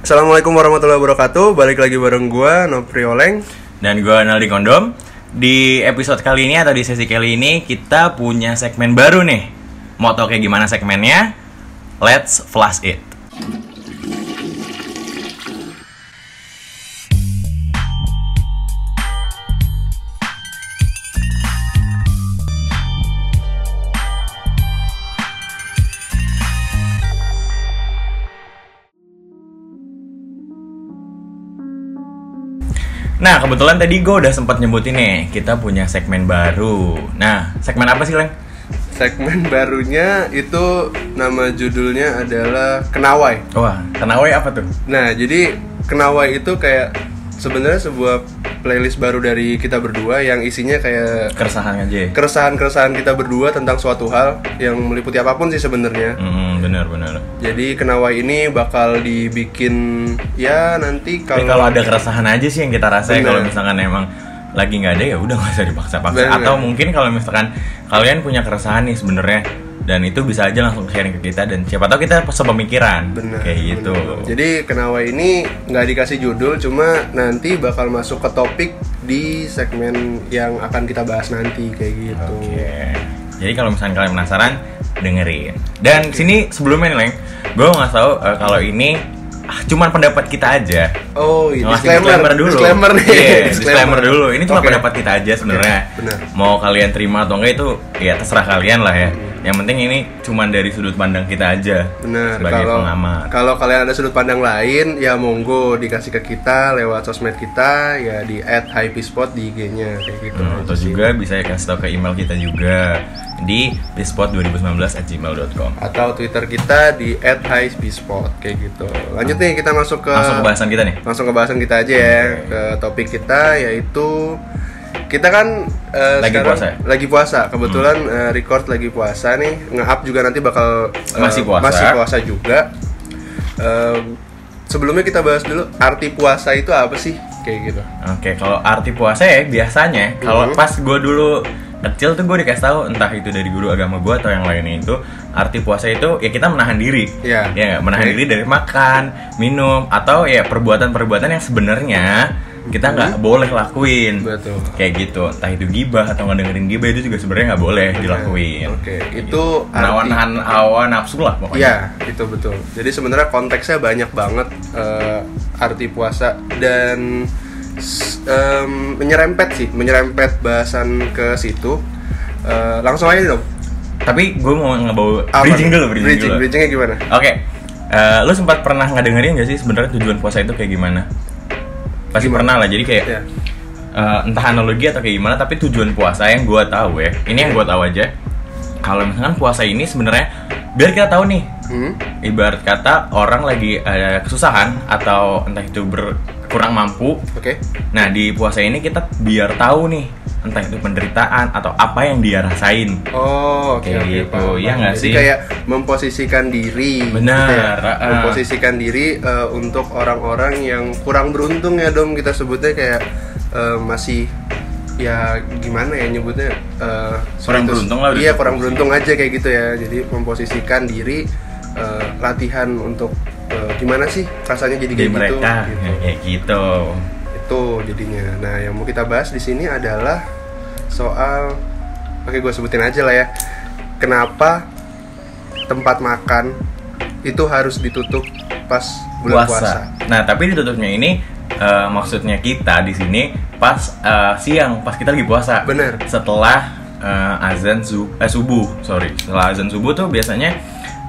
Assalamualaikum warahmatullahi wabarakatuh. Balik lagi bareng gua Nopri Oleng. Dan gue Naldi Kondom Di episode kali ini atau di sesi kali ini Kita punya segmen baru nih Mau tau kayak gimana segmennya? Let's flash it Nah kebetulan tadi gue udah sempat nyebutin nih Kita punya segmen baru Nah segmen apa sih Leng? Segmen barunya itu nama judulnya adalah Kenawai. Wah, Kenawai apa tuh? Nah, jadi Kenawai itu kayak sebenarnya sebuah playlist baru dari kita berdua yang isinya kayak Keresahan aja ya? keresahan-keresahan kita berdua tentang suatu hal yang meliputi apa pun sih sebenarnya. Hmm, bener bener Jadi Kenawai ini bakal dibikin ya nanti kalau kalau ada keresahan aja sih yang kita rasain kalau misalkan emang lagi nggak ada ya udah nggak usah dipaksa-paksa atau mungkin kalau misalkan kalian punya keresahan nih sebenarnya dan itu bisa aja langsung sharing ke kita dan siapa tahu kita sepemikiran Bener, kayak gitu bener. Jadi Kenawai ini nggak dikasih judul, cuma nanti bakal masuk ke topik di segmen yang akan kita bahas nanti kayak gitu. Oke. Jadi kalau misalkan kalian penasaran dengerin. Dan sini sebelumnya nih Leng, gue nggak tahu eh, kalau ini ah, cuman pendapat kita aja. Oh, iya, Ngasih disclaimer, dulu. Disclaimer nih. Iya, disclaimer dulu. Ini cuma Oke. pendapat kita aja sebenarnya. Benar. Mau kalian terima atau enggak itu ya terserah kalian lah ya. Yang penting ini cuma dari sudut pandang kita aja. Benar. Sebagai Kalau pengamat. kalau kalian ada sudut pandang lain, ya monggo dikasih ke kita lewat sosmed kita, ya di @hypespot di IG-nya kayak gitu. Hmm, atau juga bisa kasih tau ke email kita juga di bispot2019@gmail.com. Atau Twitter kita di @hypespot kayak gitu. Lanjut nih kita masuk ke Langsung ke bahasan kita nih. langsung ke bahasan kita aja ya ke topik kita yaitu kita kan eh, Lagi sekarang puasa ya? lagi puasa kebetulan eh, record lagi puasa nih nge-up juga nanti bakal eh, Masih puasa. masih puasa juga Eh, sebelumnya kita bahas dulu arti puasa itu apa sih kayak gitu Oke, kalau arti puasa ya biasanya kalau Mhm. pas gue dulu kecil tuh gue dikasih tahu entah itu dari guru agama gue atau yang lainnya itu arti puasa itu ya kita menahan diri, Iya. ya nggak? menahan Oke. diri dari makan, minum atau ya perbuatan-perbuatan yang sebenarnya kita nggak boleh lakuin, betul kayak gitu, entah itu gibah atau ngedengerin gibah itu juga sebenarnya nggak boleh dilakuin. oke itu Menawan arti nahan hawa nafsu lah pokoknya. Iya, itu betul. Jadi sebenarnya konteksnya banyak banget eh, arti puasa dan em, menyerempet sih, menyerempet bahasan ke situ. Eh, langsung aja dong. Tapi gue mau ngebawa Apa bridging dulu, bridging, bridging, dulu. bridgingnya gimana? Oke, eh, lu sempat pernah ngedengerin gak sih sebenarnya tujuan puasa itu kayak gimana? Pasti Gimana? pernah lah. Jadi kayak Iya. eh, entah analogi atau kayak gimana, tapi tujuan puasa yang gua tahu ya, ini yang gua tahu aja. Kalau misalkan puasa ini sebenarnya biar kita tahu nih, Hmm? ibarat kata orang lagi ada kesusahan atau entah itu ber kurang mampu. Oke. Nah di puasa ini kita biar tahu nih entah itu penderitaan atau apa yang dia rasain. Oh, oke Kayak oke, gitu, paham, paham. nggak sih? kayak memposisikan diri. Benar, gitu ya. ah. Memposisikan diri eh, untuk orang-orang yang kurang beruntung ya, Dom. Kita sebutnya kayak eh, masih ya gimana ya nyebutnya eh, Kurang beruntung lah Iya, kurang beruntung aja kayak gitu ya. Jadi memposisikan diri eh, latihan untuk eh, gimana sih rasanya jadi Di kayak gitu. mereka gitu. ya, kayak gitu. Itu jadinya. Nah, yang mau kita bahas di sini adalah soal Oke, gue sebutin aja lah ya. Kenapa tempat makan itu harus ditutup pas bulan puasa? Nah, tapi ditutupnya ini eh, maksudnya kita di sini pas eh, siang, pas kita lagi puasa. Bener. Setelah eh, azan su- eh, subuh, sorry. Setelah azan subuh tuh biasanya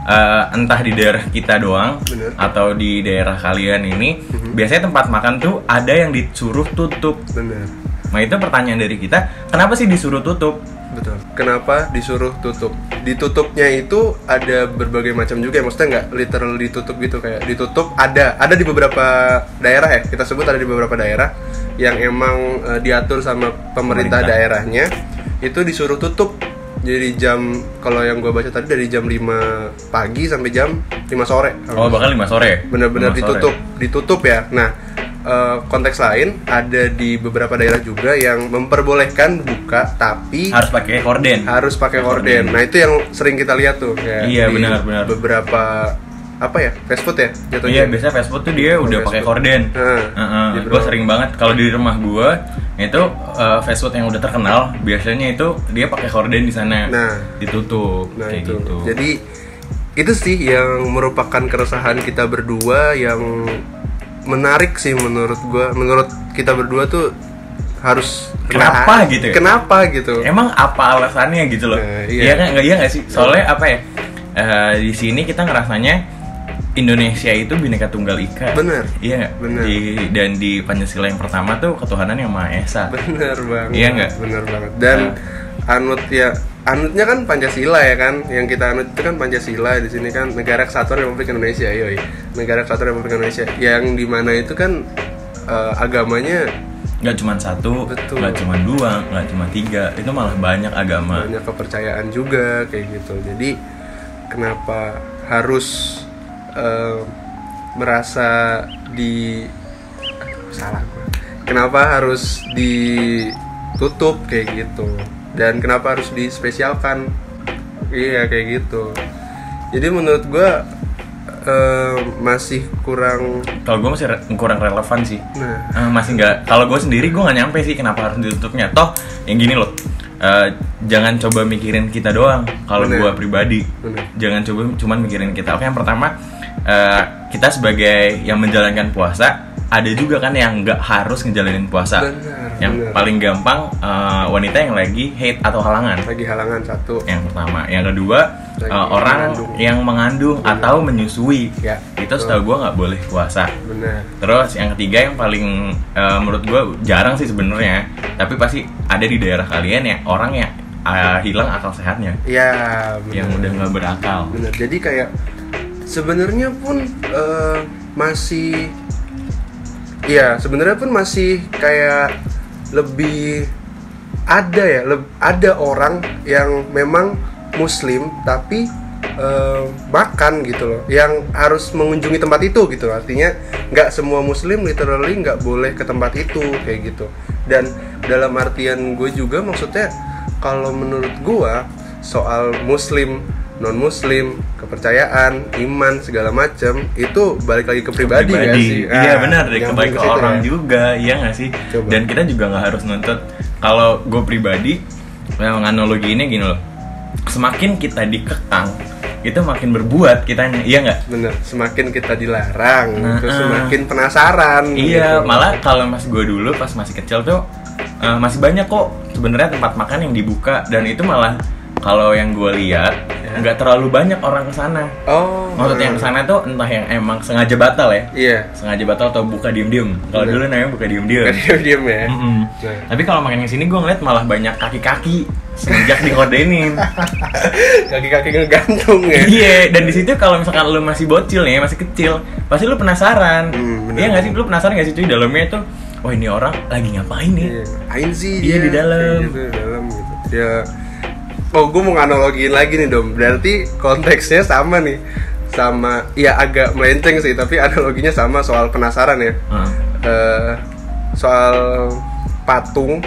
eh, entah di daerah kita doang Bener. atau di daerah kalian ini, Mhm. biasanya tempat makan tuh ada yang disuruh tutup. Bener. Nah, itu pertanyaan dari kita, kenapa sih disuruh tutup? Betul. Kenapa disuruh tutup? Ditutupnya itu ada berbagai macam juga ya. Maksudnya nggak literal ditutup gitu kayak ditutup ada ada di beberapa daerah ya. Kita sebut ada di beberapa daerah yang emang eh, diatur sama pemerintah, Pemerintah. daerahnya itu disuruh tutup. Jadi jam kalau yang gua baca tadi dari jam 5 pagi sampai jam 5 sore. Oh, bahkan 5 sore. benar-benar 5 sore. ditutup ditutup ya nah eh, konteks lain ada di beberapa daerah juga yang memperbolehkan buka tapi Harus pakai korden. harus pakai Korden. horden nah itu yang sering kita lihat tuh kayak Iya, benar, benar. beberapa apa ya fast food ya jatuhnya Iya, biasanya fast food tuh dia Oh, udah pakai korden. Heeh. Di gue bro. sering banget kalau di rumah gue itu eh, fast food yang udah terkenal biasanya itu dia pakai korden di sana Nah. ditutup nah kayak itu gitu. jadi itu sih yang merupakan keresahan kita berdua yang menarik sih menurut gua menurut kita berdua tuh harus Kenapa Nah, gitu ya? kenapa gitu Emang apa alasannya gitu loh? Nah, iya. iya. kan nggak iya nggak sih? Soalnya apa ya? Eh, di sini kita ngerasanya Indonesia itu bineka tunggal ika. Bener. Iya? Bener. Di, dan di Pancasila yang pertama tuh ketuhanan yang maha esa. bener banget Iya nggak? bener banget dan anut ya anutnya kan pancasila ya kan yang kita anut itu kan pancasila di sini kan negara kesatuan republik indonesia yoi negara kesatuan republik indonesia yang di mana itu kan eh, agamanya Nggak cuma satu, Betul. nggak cuma dua, nggak cuma tiga. Itu malah banyak agama. banyak kepercayaan juga kayak gitu jadi kenapa harus eh, merasa di aduh, salah gua. kenapa harus ditutup kayak gitu. Dan kenapa harus dispesialkan? Iya kayak gitu. Jadi menurut gua eh, masih kurang Kalau gue masih re- kurang relevan sih. nah. Eh, masih nggak kalau gue sendiri gue nggak nyampe sih kenapa harus ditutupnya. Toh yang gini loh eh, jangan coba mikirin kita doang. Kalau gue pribadi Bener. jangan coba cuman mikirin kita. Oke yang pertama eh, kita sebagai yang menjalankan puasa ada juga kan yang nggak harus ngejalanin puasa. Bener, yang bener. paling gampang eh, wanita yang lagi hate atau halangan. Lagi halangan satu. Yang pertama. Yang kedua Lagi eh, orang mengandung. yang mengandung atau menyusui. Ya, itu setahu gue nggak boleh puasa. Benar. Terus yang ketiga yang paling eh, menurut gue jarang sih sebenarnya, tapi pasti ada di daerah kalian ya orang yang eh, hilang akal sehatnya, ya benar. yang udah nggak berakal. benar. Jadi kayak sebenarnya pun eh, masih iya sebenarnya pun masih kayak lebih ada ya leb- ada orang yang memang muslim tapi makan gitu loh yang harus mengunjungi tempat itu gitu artinya nggak semua muslim literally nggak boleh ke tempat itu kayak gitu. Dan dalam artian gue juga maksudnya kalau menurut gue soal muslim non muslim kepercayaan iman segala macam itu balik lagi ke pribadi, nggak sih iya Ah, benar deh kebaik ke orang ya. juga, iya nggak sih? Coba. Dan kita juga nggak harus nuntut. Kalau gue pribadi, yang analogi ini gini loh, semakin kita dikekang, itu makin berbuat kitanya, iya nggak? bener semakin kita dilarang Nah, terus ah. semakin penasaran Iya, gitu. malah kalau mas gue dulu pas masih kecil tuh eh, masih banyak kok sebenarnya tempat makan yang dibuka dan itu malah kalau yang gue lihat nggak terlalu banyak orang ke sana. oh Maksudnya yang ke sana tuh entah yang emang sengaja batal ya, iya sengaja batal atau buka diem-diem. Kalau Bener. dulu namanya buka diem-diem. diam diam ya Mm-mm. Nah. Tapi kalau makin ke sini gue ngeliat malah banyak kaki-kaki semenjak dikodenin. kaki-kaki ngegantung ya Iya, dan di situ kalau misalkan lu masih bocil nih, masih kecil, pasti lu penasaran. Bener. Iya nggak sih, lu penasaran nggak sih cuy dalamnya itu? Wah ini orang lagi ngapain nih? Iya, ngapain sih Iya, dia di dalam. Gitu, di dalam gitu. Ya. Oh, gue mau nganalogiin lagi nih dom. Berarti konteksnya sama nih, sama ya agak melenceng sih, tapi analoginya sama soal penasaran ya. Heeh. Eh, soal patung,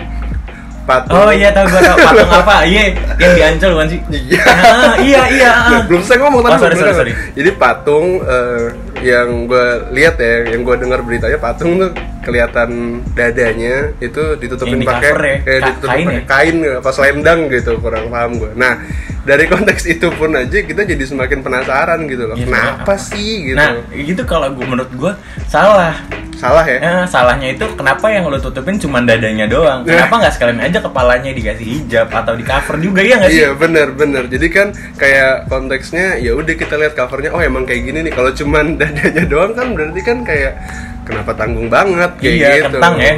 patung. Oh iya tahu gue tahu patung apa? Iya, yang diancol bukan sih? Iya. Ah, iya iya. ah. Nah, belum saya ngomong Oh, tadi sorry, belum sorry, dengar. sorry. Jadi patung eh, yang gue lihat ya, yang gue dengar beritanya patung tuh kelihatan dadanya itu ditutupin Yang di pakai ya? eh, Ka- ditutupin kain ya? kain apa selendang gitu kurang paham gue. Nah dari konteks itu pun aja kita jadi semakin penasaran gitu loh. Iya, Kenapa sebenarnya sih gitu? Nah, gitu kalau gue menurut gue salah. Salah ya? Eh, salahnya itu kenapa yang lo tutupin cuma dadanya doang? Kenapa nggak sekalian aja kepalanya dikasih hijab atau di cover juga ya nggak sih? Iya bener bener. Jadi kan kayak konteksnya ya udah kita lihat covernya. Oh emang kayak gini nih. Kalau cuman dadanya doang kan berarti kan kayak kenapa tanggung banget kayak Iya, gitu. kentang ya.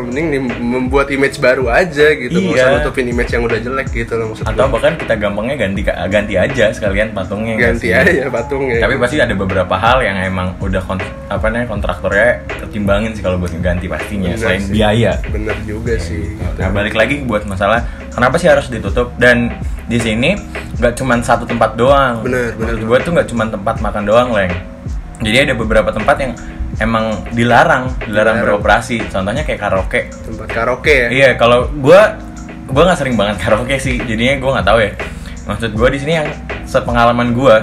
Mending nih membuat image baru aja gitu. Nggak usah Iya. nutupin image yang udah jelek gitu loh maksud Atau bahkan kita gampangnya ganti ganti aja sekalian patungnya. ganti aja patungnya. Tapi pasti ada beberapa hal yang emang udah kont apa namanya kontraktornya pertimbangin sih kalau buat ganti pastinya Bener selain sih. biaya. Bener juga sih. gitu. Nah balik lagi buat masalah kenapa sih harus ditutup dan di sini nggak cuma satu tempat doang. Bener, bener. Menurut gue tuh nggak cuma tempat makan doang leng. Jadi ada beberapa tempat yang emang dilarang, dilarang Dilarang. beroperasi. Contohnya kayak karaoke. Tempat karaoke ya. Iya, kalau gue gue nggak sering banget karaoke sih, jadinya gue nggak tahu ya. Maksud gue di sini yang sepengalaman gue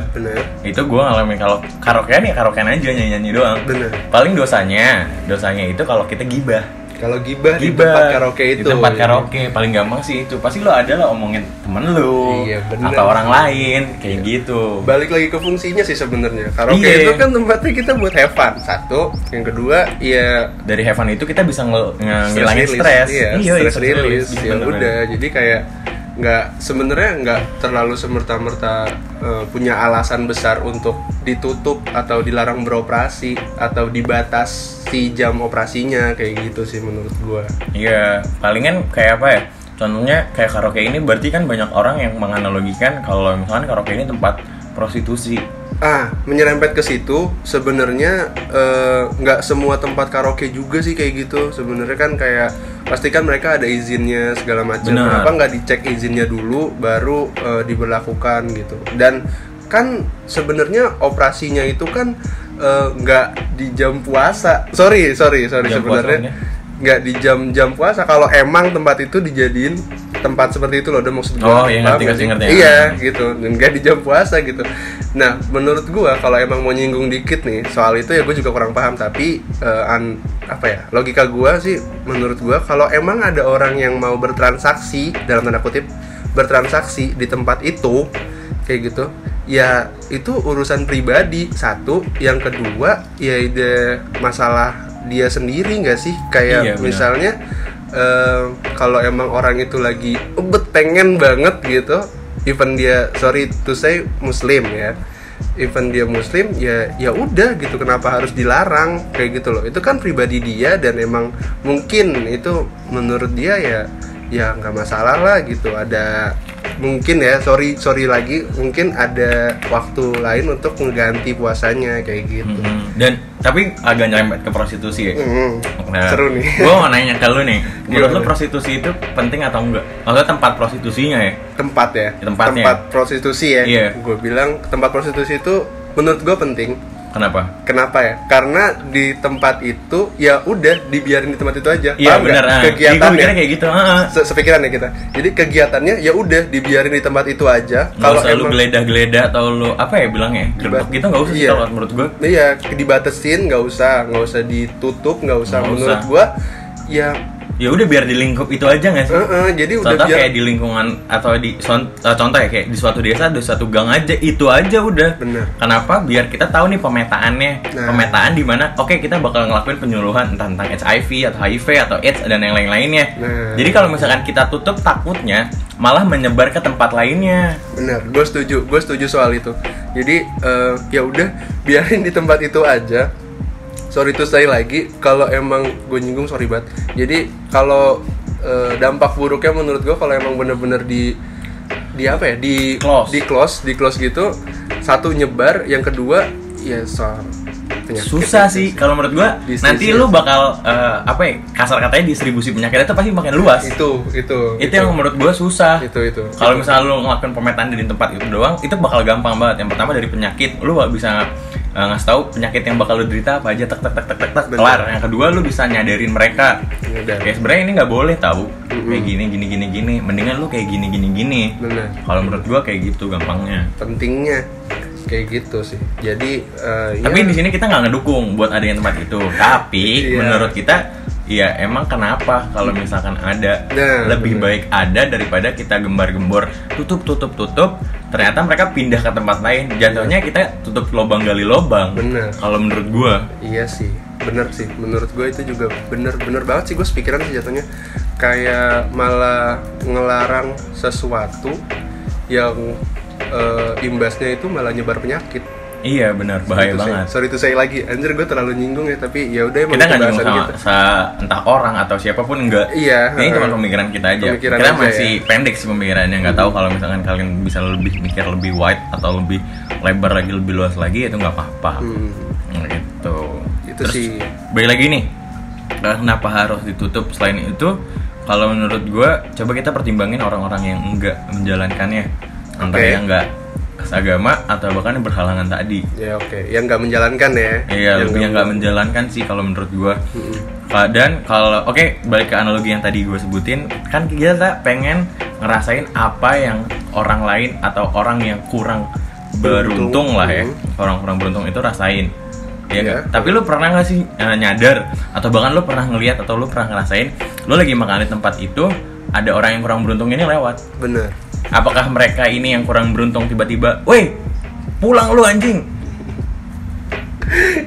itu gue ngalamin kalau karaokean ya karaokean aja nyanyi nyanyi doang bener paling dosanya dosanya itu kalau kita gibah kalau gibah di tempat karaoke itu. di tempat karaoke paling gampang sih itu. Pasti lo ada lah omongin temen lu Iya, bener. atau orang lain kayak gitu. Balik lagi ke fungsinya sih sebenarnya. Karaoke Iya. itu kan tempatnya kita buat have fun. Satu. Yang kedua ya dari heaven itu kita bisa nge- nge- stress ngilangin stres iya, Iya, stress stress release. release, ya udah jadi kayak nggak sebenarnya nggak terlalu semerta-merta eh, punya alasan besar untuk ditutup atau dilarang beroperasi atau dibatasi jam operasinya kayak gitu sih menurut gua Iya, palingan kayak apa ya? Contohnya kayak karaoke ini berarti kan banyak orang yang menganalogikan kalau misalkan karaoke ini tempat prostitusi. Ah, menyerempet ke situ sebenarnya eh, nggak semua tempat karaoke juga sih kayak gitu. Sebenarnya kan kayak pasti kan mereka ada izinnya segala macam. Kenapa nggak dicek izinnya dulu baru eh, diberlakukan gitu? Dan kan sebenarnya operasinya itu kan eh, nggak di jam puasa. Sorry, sorry, sorry sebenarnya? Nggak di jam-jam puasa. Kalau emang tempat itu dijadiin tempat seperti itu loh, udah maksud gua. Oh, iya, ngerti, ngerti, ngerti. Iya, gitu dan nggak di jam puasa gitu nah menurut gua kalau emang mau nyinggung dikit nih soal itu ya gue juga kurang paham tapi eh, an apa ya logika gua sih menurut gua kalau emang ada orang yang mau bertransaksi dalam tanda kutip bertransaksi di tempat itu kayak gitu ya itu urusan pribadi satu yang kedua ya ide masalah dia sendiri nggak sih? Kayak Iya, misalnya eh, kalau emang orang itu lagi ubet pengen banget gitu even dia sorry to say muslim ya. Even dia muslim ya ya udah gitu kenapa harus dilarang? Kayak gitu loh. Itu kan pribadi dia dan emang mungkin itu menurut dia ya ya nggak masalah lah gitu. Ada mungkin ya sorry sorry lagi mungkin ada waktu lain untuk mengganti puasanya kayak gitu Mm-mm. Dan tapi agak nyerempet ke prostitusi ya. Mm, Nah, seru nih Gue mau nanya ke lu nih, menurut lu prostitusi itu penting atau enggak? Maksudnya tempat prostitusinya ya? tempat ya Tempatnya. tempat prostitusi ya Iya. gue bilang tempat prostitusi itu menurut gue penting Kenapa? kenapa ya karena di tempat itu ya udah dibiarin di tempat itu aja Iya benar. ah. Kegiatannya mikirnya kayak gitu. heeh. Se- sepikiran ya kita jadi kegiatannya ya udah dibiarin di tempat itu aja Nggak usah lu geledah-geledah atau lu apa ya bilangnya? Gerbek gitu nggak usah Iya. kalau menurut gue. iya dibatasin nggak usah nggak usah ditutup nggak usah Nggak menurut usah. gua ya Ya udah biar di lingkup itu aja nggak sih? eh, eh, jadi udah Contoh biar kayak di lingkungan atau di eh, contoh ya kayak di suatu desa ada suatu gang aja itu aja udah. Bener. Kenapa? Biar kita tahu nih pemetaannya. Nah. Pemetaan di mana oke kita bakal ngelakuin penyuluhan entah tentang HIV atau HIV atau AIDS dan yang lain-lainnya. Nah. Jadi kalau misalkan kita tutup takutnya malah menyebar ke tempat lainnya. bener gue setuju gue setuju soal itu jadi eh, ya udah biarin di tempat itu aja sorry itu saya lagi kalau emang gue nyinggung sorry banget jadi kalau eh, dampak buruknya menurut gue kalau emang bener-bener di di apa ya di Close. di close di close gitu satu nyebar yang kedua ya soal penyakit Susah itu sih kalau menurut gua nanti lu bakal eh, apa ya kasar katanya distribusi penyakit itu pasti makin luas. itu itu itu yang menurut gua susah. itu itu Kalau misalnya lu ngelakuin pemetaan di tempat itu doang, itu bakal gampang banget. Yang pertama dari penyakit, lu bisa uh, ngasih tahu penyakit yang bakal lu derita apa aja, tek tek tek tek tek tek, Bener. kelar. Yang kedua lu bisa nyadarin mereka. Nyadar. Kayak sebenarnya ini nggak boleh tahu. Mm-mm. Kayak gini gini gini gini. Mendingan lu kayak gini gini gini. Kalau menurut gua kayak gitu gampangnya. pentingnya kayak gitu sih jadi eh, Tapi ya, di sini kita nggak ngedukung buat adanya tempat itu. Tapi Iya. menurut kita ya emang kenapa kalau misalkan ada Nah, lebih bener. baik ada daripada kita gembar-gembor tutup tutup tutup ternyata mereka pindah ke tempat lain jatuhnya kita tutup lubang gali lubang Bener. kalau menurut gua Iya sih, bener sih. Menurut gue itu juga bener-bener banget sih gue pikiran sih jatuhnya kayak malah ngelarang sesuatu yang eh, imbasnya itu malah nyebar penyakit. Iya benar bahaya Sorry to say- banget Sorry to say lagi, anjir gue terlalu nyinggung ya, tapi ya udah emang kita nggak itu nyinggung sama kita. entah orang atau siapa pun enggak Iya, ini cuma heeh. pemikiran kita aja Pemikiran kita aja, Hmm. masih pendek sih pemikirannya nggak tahu kalau misalkan kalian bisa lebih mikir lebih wide atau lebih lebar lagi lebih luas lagi itu nggak apa-apa Hmm, gitu itu Terus, sih. Baik lagi nih, kenapa harus ditutup? Selain itu, kalau menurut gue, coba kita pertimbangin orang-orang yang enggak menjalankannya, antara Oke. yang enggak agama atau bahkan yang berhalangan tadi. Ya oke, yang nggak menjalankan ya. Iya, lebih yang nggak menjalankan sih kalau menurut gue. Mm-mm. Dan kalau oke balik ke analogi yang tadi gue sebutin, kan kita pengen ngerasain apa yang orang lain atau orang yang kurang beruntung lah ya orang kurang beruntung itu rasain ya Iya. nggak? tapi lu pernah nggak sih eh, nyadar atau bahkan lu pernah ngelihat atau lu pernah ngerasain lu lagi makan di tempat itu ada orang yang kurang beruntung ini lewat bener apakah mereka ini yang kurang beruntung tiba-tiba woi pulang lu anjing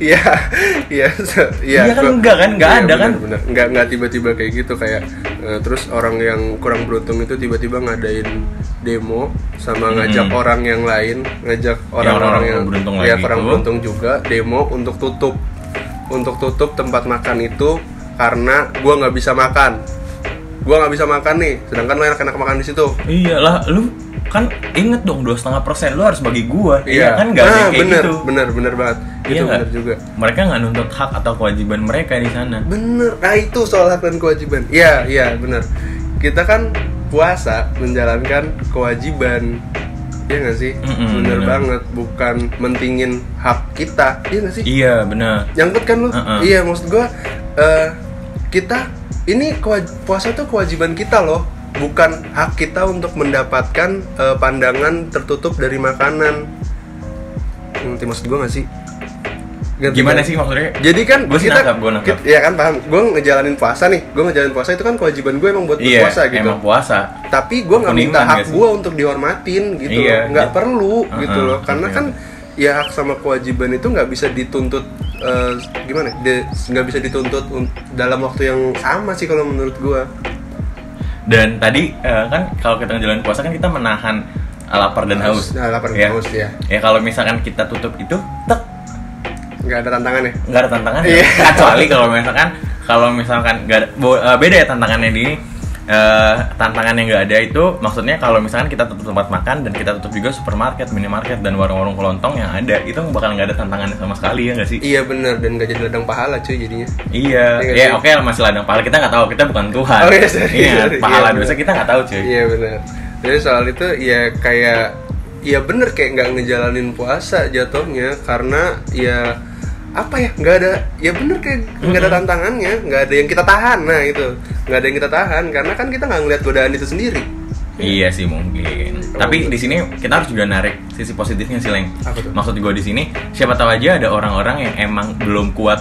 Iya, iya, iya. Iya kan gua- enggak kan? Enggak iya, ada kan? bener, Bener. Enggak enggak tiba-tiba kayak gitu kayak eh, terus orang yang kurang beruntung itu tiba-tiba ngadain demo sama ngajak Mm-mm. orang yang lain, ngajak orang-orang orang-orang yang beruntung ya, kurang itu. beruntung juga demo untuk tutup untuk tutup tempat makan itu karena gua nggak bisa makan. Gua nggak bisa makan nih, sedangkan lo enak-enak makan di situ. iyalah lu kan inget dong dua setengah persen lu harus bagi gua iya kan nggak nah, kayak bener, gitu bener, bener banget. Iya itu bener juga. mereka nggak nuntut hak atau kewajiban mereka di sana Bener, nah itu soal hak dan kewajiban. Iya, iya bener. Kita kan puasa menjalankan kewajiban, Iya nggak sih? Mm-mm, bener bener. banget, bukan mentingin hak kita, iya nggak sih? iya benar Nyangkut kan lu? Uh-uh. Iya, maksud gua eh, kita ini puasa tuh kewajiban kita loh, bukan hak kita untuk mendapatkan eh, pandangan tertutup dari makanan. Ngerti maksud gua nggak sih? Gimana sih maksudnya Jadi kan Gua sih nangkap, gua nangkap. Iya kan paham. Gue ngejalanin puasa nih. Gue ngejalanin puasa itu kan kewajiban gue emang buat iya berpuasa gitu. emang puasa Tapi gue nggak minta hak gue untuk dihormatin gitu. Iya, loh. Nggak iya. perlu gitu Uh-uh, loh. Karena oke. kan ya hak sama kewajiban itu nggak bisa dituntut eh, gimana? De- nggak bisa dituntut un- dalam waktu yang sama sih kalau menurut gue. dan tadi eh, kan kalau kita ngejalanin puasa kan kita menahan lapar dan haus Nah, lapar ya. dan haus ya. ya kalau misalkan kita tutup itu tek Nggak ada tantangannya. nggak ada tantangan Iya. kecuali kalau misalkan kalau misalkan ada, eh, beda ya tantangannya di ini Eh, tantangan yang nggak ada itu maksudnya kalau misalkan kita tutup tempat makan dan kita tutup juga supermarket, minimarket dan warung-warung kelontong yang ada itu bakal nggak ada tantangannya sama sekali ya nggak sih? Iya bener dan gak jadi ladang pahala cuy jadinya. Iya, Iya nggak ya oke masih ladang pahala kita nggak tahu kita bukan Tuhan. Oh, iya, sorry, Iya, sorry. pahala Iya, dosa benar. kita nggak tahu cuy. Iya benar. Jadi soal itu ya kayak ya bener kayak nggak ngejalanin puasa jatuhnya karena ya apa ya nggak ada ya bener kayak nggak ada tantangannya nggak ada yang kita tahan nah itu nggak ada yang kita tahan karena kan kita nggak ngeliat godaan itu sendiri Iya sih mungkin. Tapi di sini kita harus juga narik sisi positifnya sih, Leng. Maksud gue di sini, siapa tahu aja ada orang-orang yang emang belum kuat,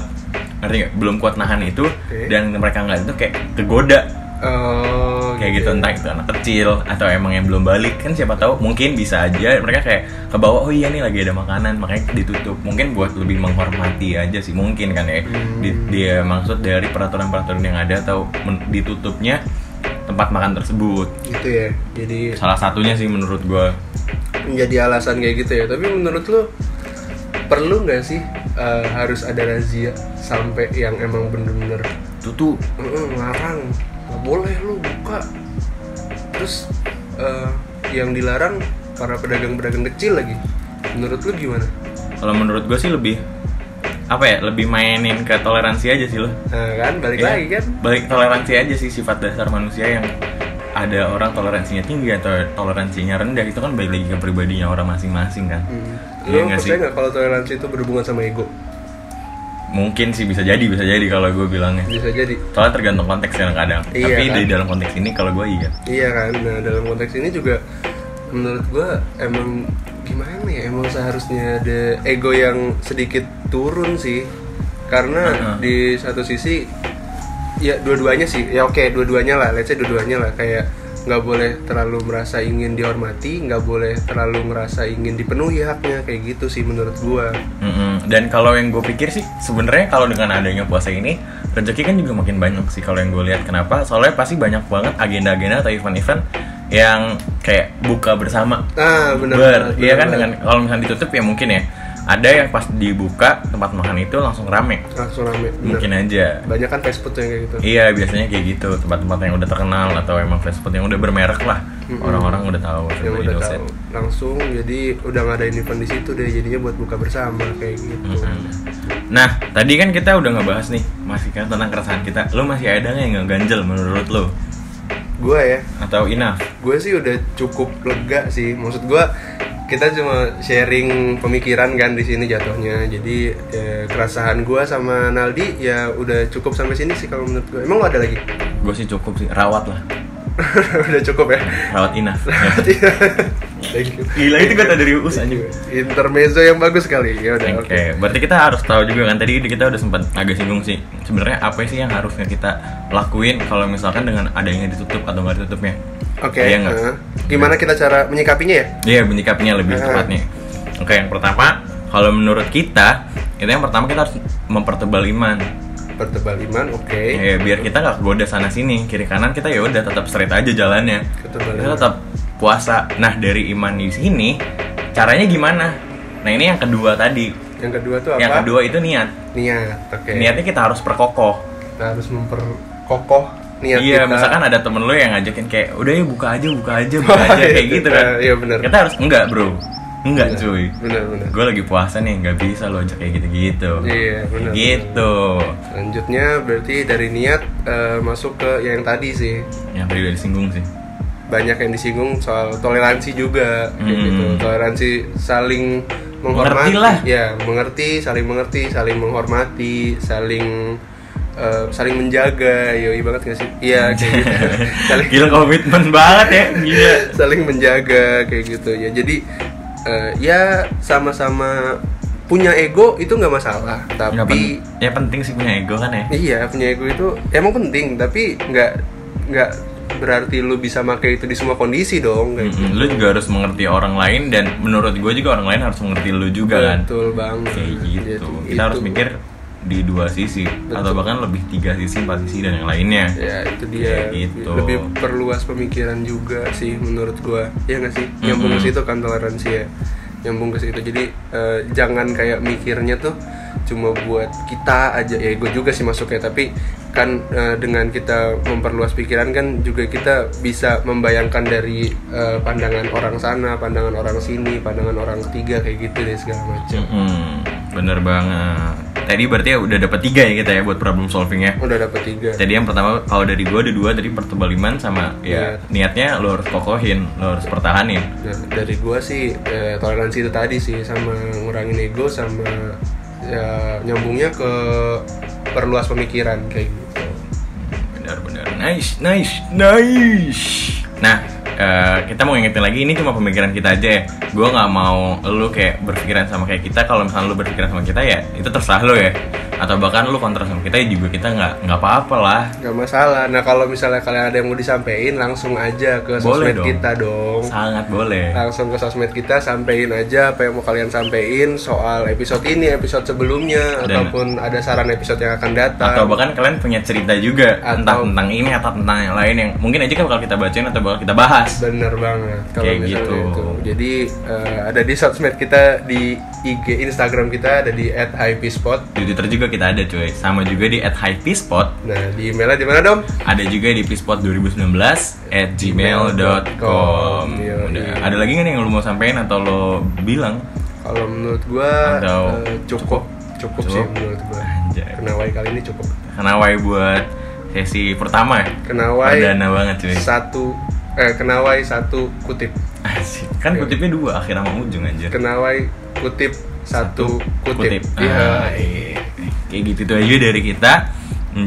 ngerti? Belum kuat nahan itu Oke. dan mereka nggak itu kayak kegoda oh kayak gitu entah itu anak kecil atau emang yang belum balik kan siapa tahu mungkin bisa aja mereka kayak ke bawah oh iya nih lagi ada makanan makanya ditutup. Mungkin buat lebih menghormati aja sih mungkin kan ya. Di- dia maksud dari peraturan-peraturan yang ada atau ditutupnya tempat makan tersebut. Gitu ya jadi salah satunya sih menurut gua. Menjadi alasan kayak gitu ya. Tapi menurut lu perlu nggak sih eh, harus ada razia sampai yang emang bener-bener tutup? Ngarang nggak boleh lu buka. Terus eh, yang dilarang para pedagang-pedagang kecil lagi. Menurut lu gimana? Kalau menurut gua sih lebih apa ya lebih mainin ke toleransi aja sih lo nah kan balik Iya. lagi kan. Balik toleransi aja sih sifat dasar manusia yang ada orang toleransinya tinggi atau toleransinya rendah. Itu kan balik lagi ke pribadinya orang masing-masing kan. Hmm. Iya sih? percaya nggak kalau toleransi itu berhubungan sama ego mungkin sih bisa jadi bisa jadi kalau gue bilangnya. Bisa jadi. Soalnya tergantung konteks kadang-kadang Iya, tapi kan? di dalam konteks ini kalau gue iya. Iya kan? Nah dalam konteks ini juga menurut gua emang gimana ya? Emang seharusnya ada ego yang sedikit turun sih. Karena Uh-uh. di satu sisi ya dua-duanya sih. Ya oke dua-duanya lah. Let's say dua-duanya lah. Kayak nggak boleh terlalu merasa ingin dihormati nggak boleh terlalu ngerasa ingin dipenuhi haknya kayak gitu sih menurut gua. Mm-mm. dan kalau yang gue pikir sih sebenarnya kalau dengan adanya puasa ini rezeki kan juga makin banyak sih kalau yang gue lihat. Kenapa? Soalnya pasti banyak banget agenda-agenda atau event-event yang kayak buka bersama. Ah benar iya kan? dengan kalau misalnya ditutup ya mungkin ya ada yang pas dibuka tempat makan itu langsung rame. Langsung rame benar. mungkin aja. Banyak kan fast food yang kayak gitu. Iya biasanya kayak gitu. Tempat-tempat yang udah terkenal atau emang fast food yang udah bermerek lah. Orang-orang udah tahu yang udah tahu. Langsung jadi udah ngadain event di situ deh jadinya buat buka bersama kayak gitu. Nah tadi kan kita udah ngebahas nih masih kan tentang keresahan kita. Lu masih ada nggak yang ngeganjel menurut lu? Gue ya. Atau enough? gue sih udah cukup lega sih. Maksud gue kita cuma sharing pemikiran kan di sini jatuhnya. Jadi ya, keresahan gue sama Naldi ya udah cukup sampai sini sih kalau menurut gue emang lo ada lagi? Gue sih cukup sih. Rawat lah. udah cukup ya? Rawat inaf thank you. Gila, itu kata dari Uus, anjing. intermezzo yang bagus sekali ya udah Oke, oke. berarti kita harus tahu juga kan tadi kita udah sempat agak singgung sih. Sebenarnya apa sih yang harusnya kita lakuin kalau misalkan dengan adanya ditutup atau nggak ditutupnya? Oke Iya nggak? eh, gimana kita cara menyikapinya ya Iya, menyikapinya lebih Ah. tepatnya. Oke, yang pertama, kalau menurut kita, itu yang pertama kita harus mempertebal iman. pertebal iman oke Ya, biar kita nggak kegoda sana sini, kiri kanan kita ya udah tetap straight aja jalannya. Ketebal Kita tetap puasa. Nah, dari iman di sini, caranya gimana? Nah, ini yang kedua tadi. yang kedua tuh apa Yang kedua itu niat. niat oke Niatnya kita harus perkokoh. kita harus memperkokoh niat iya, kita misalkan ada temen lu yang ngajakin kayak udah ya buka aja, buka aja, buka aja iya, kayak gitu kan. iya, bener. Kita harus enggak, Bro. Enggak, cuy. bener bener Gue lagi puasa nih, nggak bisa lo ajak kayak gitu-gitu. Iya, bener, Gitu. selanjutnya berarti dari niat eh, masuk ke yang tadi sih Yang tadi udah disinggung sih. banyak yang disinggung soal toleransi juga kayak Hmm. gitu toleransi saling menghormati Mengerti lah. ya mengerti saling mengerti saling menghormati saling eh, saling menjaga yoi banget gak sih iya kayak gitu saling Gila komitmen banget ya, gila. saling menjaga kayak gitu ya jadi eh, ya sama-sama punya ego itu nggak masalah tapi pen- ya penting sih punya ego kan ya. Iya punya ego itu emang penting tapi nggak nggak berarti lu bisa pakai itu di semua kondisi dong kayak Mm-mm, Lu juga harus mengerti orang lain dan menurut gue juga orang lain harus mengerti lu juga kan. betul banget Kayak gitu. Jadi, Kita harus itu- mikir di dua sisi atau Betul. bahkan lebih tiga sisi, empat sisi dan yang lainnya. ya itu dia gitu. lebih perluas pemikiran juga sih menurut gua ya nggak sih nyambung ke Mm-mm. situ kan toleransi ya nyambung ke situ jadi eh, jangan kayak mikirnya tuh cuma buat kita aja ya gue juga sih masuknya tapi kan eh, dengan kita memperluas pikiran kan juga kita bisa membayangkan dari eh, pandangan orang sana pandangan orang sini pandangan orang ketiga kayak gitu deh segala macam Mm-mm, bener banget. Tadi berarti ya udah dapat tiga ya kita ya buat problem solvingnya. udah dapet tiga Jadi yang pertama kalau dari gue ada dua tadi pertebal iman sama ya niatnya lo harus kokohin, lo harus pertahanin. Nah, dari gua sih eh, toleransi itu tadi sih sama ngurangin ego sama ya nyambungnya ke perluas pemikiran kayak gitu. Benar-benar nice, nice, nice. Nah, eh, kita mau ingetin lagi ini cuma pemikiran kita aja ya. Gue nggak mau lu kayak berpikiran sama kayak kita. Kalau misalnya lu berpikiran sama kita ya itu terserah lu ya. Atau bahkan lu kontra sama kita ya juga kita nggak nggak apa-apa lah. Gak masalah. Nah kalau misalnya kalian ada yang mau disampaikan langsung aja ke Boleh sosmed dong. kita dong. Sangat boleh. Langsung ke sosmed kita sampein aja apa yang mau kalian sampein soal episode ini, episode sebelumnya, Dan- ataupun ada saran episode yang akan datang. Atau bahkan kalian punya cerita juga Atau- entah tentang ini atau tentang yang lain yang mungkin aja kan bakal kita bacain atau bakal kita bahas. Bener banget kalau Kayak misalnya gitu. itu. Jadi eh, ada di sosmed kita di IG Instagram kita ada di @hypespot. Di Twitter juga kita ada cuy. Sama juga di @hypespot. Nah, di emailnya di mana, Dom? Ada juga di pispot2019 at gmail.com Udah. iya. Ada lagi nggak nih yang lu mau sampein atau lo bilang? Kalau menurut gua Atau- eh, cukup. cukup, sih Cukup? menurut gua. Anjay. Kenawai kali ini cukup. Kenawai buat sesi pertama ya? Kenawai Perdana banget cuy satu eh kenawai satu kutip. Asik. Kan kutipnya dua akhir sama ujung aja Kenawai kutip satu kutip. Ah, Iya. iya. Kayak gitu tuh aja dari kita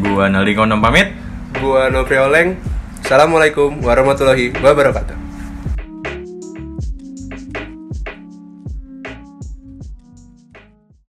Gua Naldi Kondom pamit Gua Nopri Oleng. Assalamualaikum warahmatullahi wabarakatuh.